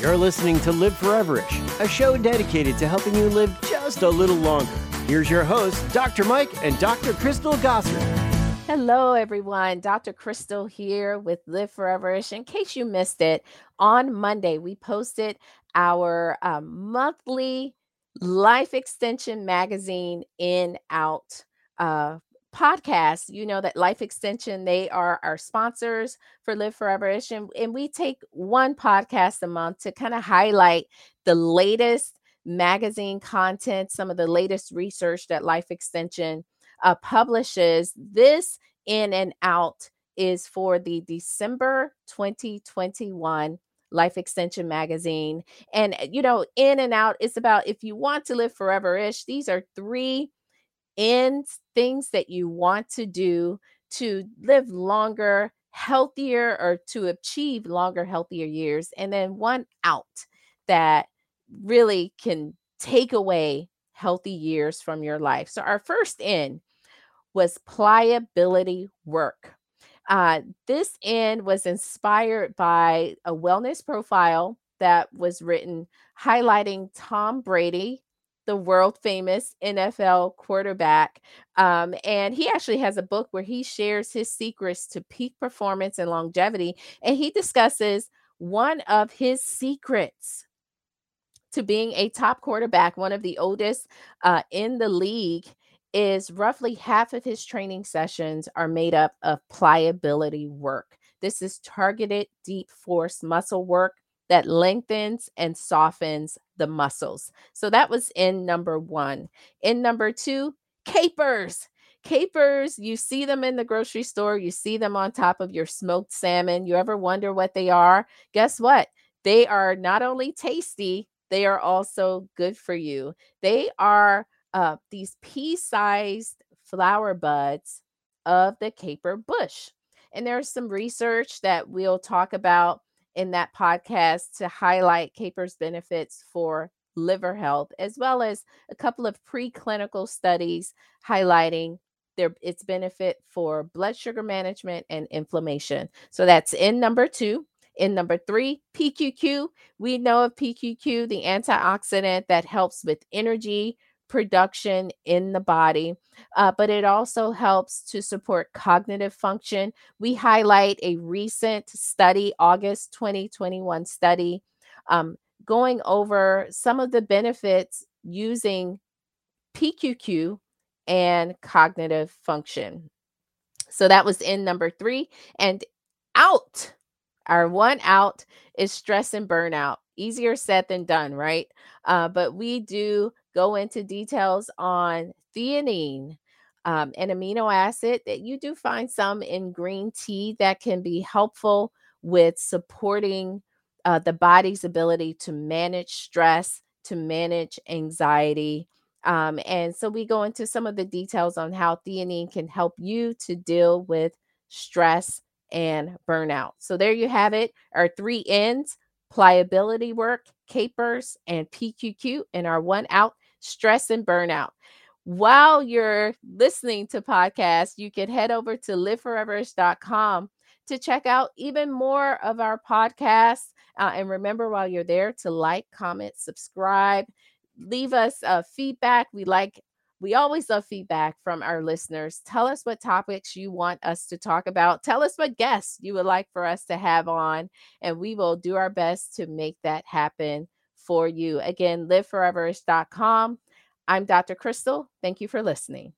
You're listening to Live Foreverish, a show dedicated to helping you live just a little longer. Here's your host, Dr. Mike and Dr. Crystal Gossard. Hello, everyone. Dr. Crystal here with Live Foreverish. In case you missed it, on Monday we posted our um, monthly life extension magazine in out uh, podcast you know that life extension they are our sponsors for live foreverish and, and we take one podcast a month to kind of highlight the latest magazine content some of the latest research that life extension uh, publishes. This in and out is for the december 2021 life extension magazine and you know in and out it's about if you want to live forever ish these are three in things that you want to do to live longer, healthier, or to achieve longer, healthier years. And then one out that really can take away healthy years from your life. So, our first in was pliability work. Uh, this in was inspired by a wellness profile that was written highlighting Tom Brady the world famous NFL quarterback. Um, and he actually has a book where he shares his secrets to peak performance and longevity. And he discusses one of his secrets to being a top quarterback, one of the oldest uh, in the league, is roughly half of his training sessions are made up of pliability work. This is targeted deep force muscle work that lengthens and softens the muscles. So that was in number one. In number two, capers. Capers, you see them in the grocery store, you see them on top of your smoked salmon. You ever wonder what they are? Guess what? They are not only tasty, they are also good for you. They are uh, these pea sized flower buds of the caper bush. And there's some research that we'll talk about in that podcast to highlight caper's benefits for liver health, as well as a couple of preclinical studies highlighting their its benefit for blood sugar management and inflammation. So that's in number two. In number three, PQQ. We know of PQQ, the antioxidant that helps with energy, production in the body, uh, but it also helps to support cognitive function. We highlight a recent study, August 2021 study, um, going over some of the benefits using PQQ and cognitive function. So that was in number three. And out, our one out is stress and burnout. Easier said than done, right? Uh, but we do go into details on theanine, um, an amino acid that you do find some in green tea that can be helpful with supporting uh, the body's ability to manage stress, to manage anxiety. Um, and so we go into some of the details on how theanine can help you to deal with stress and burnout. So there you have it, our three ends pliability work, capers, and PQQ, and our one out stress and burnout. While you're listening to podcasts, you can head over to liveforeverish.com to check out even more of our podcasts. Uh, and remember, while you're there, to like, comment, subscribe, leave us uh, feedback. We like we always love feedback from our listeners. Tell us what topics you want us to talk about. Tell us what guests you would like for us to have on, and we will do our best to make that happen for you. Again, liveforeverish.com. I'm Dr. Crystal. Thank you for listening.